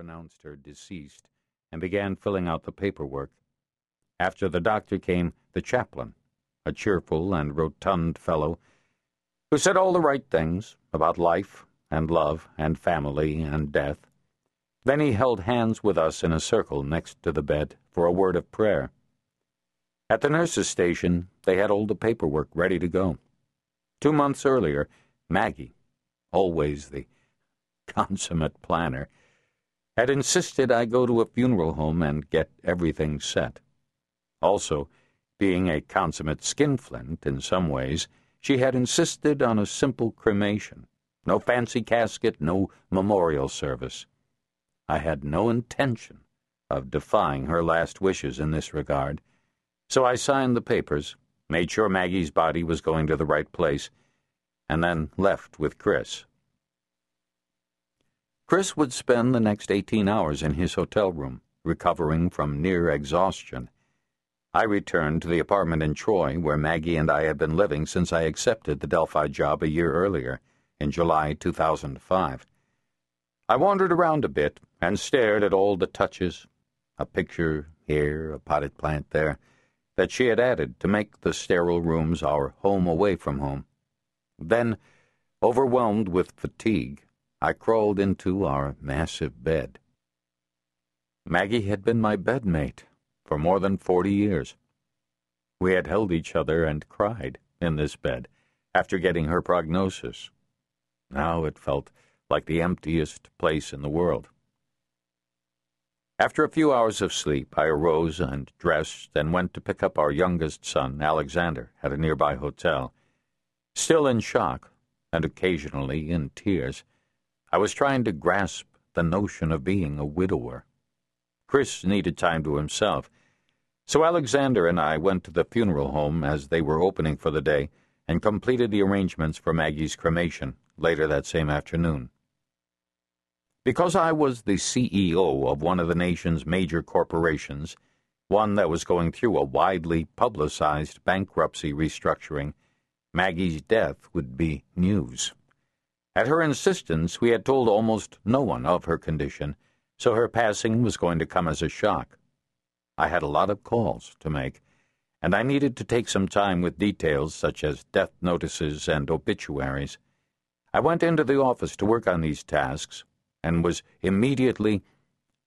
pronounced her deceased and began filling out the paperwork. After the doctor came the chaplain, a cheerful and rotund fellow who said all the right things about life and love and family and death. Then he held hands with us in a circle next to the bed for a word of prayer. At the nurse's station, they had all the paperwork ready to go. Two months earlier, Maggie, always the consummate planner, had insisted I go to a funeral home and get everything set. Also, being a consummate skinflint in some ways, she had insisted on a simple cremation. No fancy casket, no memorial service. I had no intention of defying her last wishes in this regard, so I signed the papers, made sure Maggie's body was going to the right place, and then left with Chris. Chris would spend the next 18 hours in his hotel room, recovering from near exhaustion. I returned to the apartment in Troy where Maggie and I had been living since I accepted the Delphi job a year earlier, in July 2005. I wandered around a bit and stared at all the touches a picture here, a potted plant there that she had added to make the sterile rooms our home away from home. Then, overwhelmed with fatigue, I crawled into our massive bed. Maggie had been my bedmate for more than forty years. We had held each other and cried in this bed after getting her prognosis. Now it felt like the emptiest place in the world. After a few hours of sleep, I arose and dressed and went to pick up our youngest son, Alexander, at a nearby hotel. Still in shock, and occasionally in tears, I was trying to grasp the notion of being a widower. Chris needed time to himself, so Alexander and I went to the funeral home as they were opening for the day and completed the arrangements for Maggie's cremation later that same afternoon. Because I was the CEO of one of the nation's major corporations, one that was going through a widely publicized bankruptcy restructuring, Maggie's death would be news. At her insistence, we had told almost no one of her condition, so her passing was going to come as a shock. I had a lot of calls to make, and I needed to take some time with details such as death notices and obituaries. I went into the office to work on these tasks, and was immediately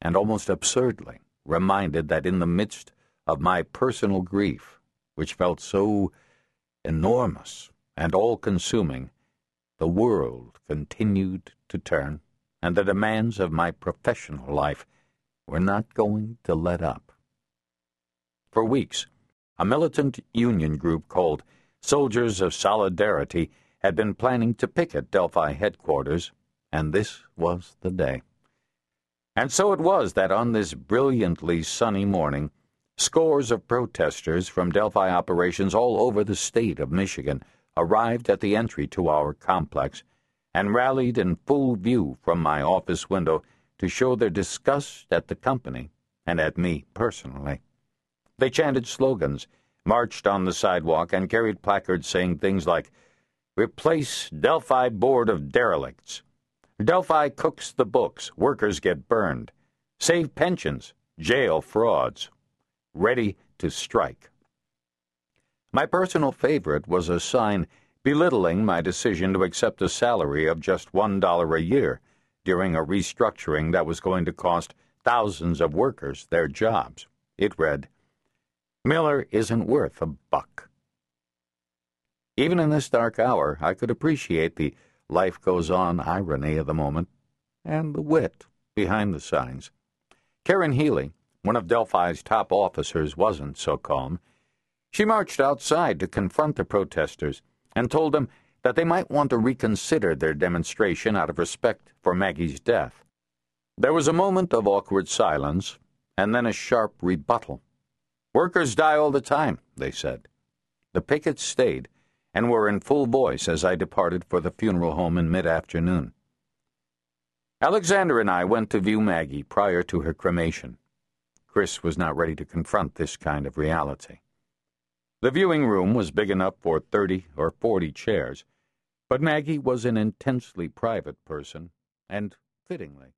and almost absurdly reminded that in the midst of my personal grief, which felt so enormous and all consuming, the world continued to turn, and the demands of my professional life were not going to let up. For weeks, a militant union group called Soldiers of Solidarity had been planning to picket Delphi headquarters, and this was the day. And so it was that on this brilliantly sunny morning, scores of protesters from Delphi operations all over the state of Michigan arrived at the entry to our complex and rallied in full view from my office window to show their disgust at the company and at me personally. They chanted slogans, marched on the sidewalk, and carried placards saying things like, Replace Delphi Board of Derelicts. Delphi cooks the books, workers get burned. Save pensions, jail frauds. Ready to strike. My personal favorite was a sign belittling my decision to accept a salary of just $1 a year during a restructuring that was going to cost thousands of workers their jobs. It read, Miller isn't worth a buck. Even in this dark hour, I could appreciate the life goes on irony of the moment and the wit behind the signs. Karen Healy, one of Delphi's top officers, wasn't so calm. She marched outside to confront the protesters and told them that they might want to reconsider their demonstration out of respect for Maggie's death. There was a moment of awkward silence, and then a sharp rebuttal. Workers die all the time, they said. The pickets stayed and were in full voice as I departed for the funeral home in mid afternoon. Alexander and I went to view Maggie prior to her cremation. Chris was not ready to confront this kind of reality. The viewing room was big enough for thirty or forty chairs, but Maggie was an intensely private person, and, fittingly,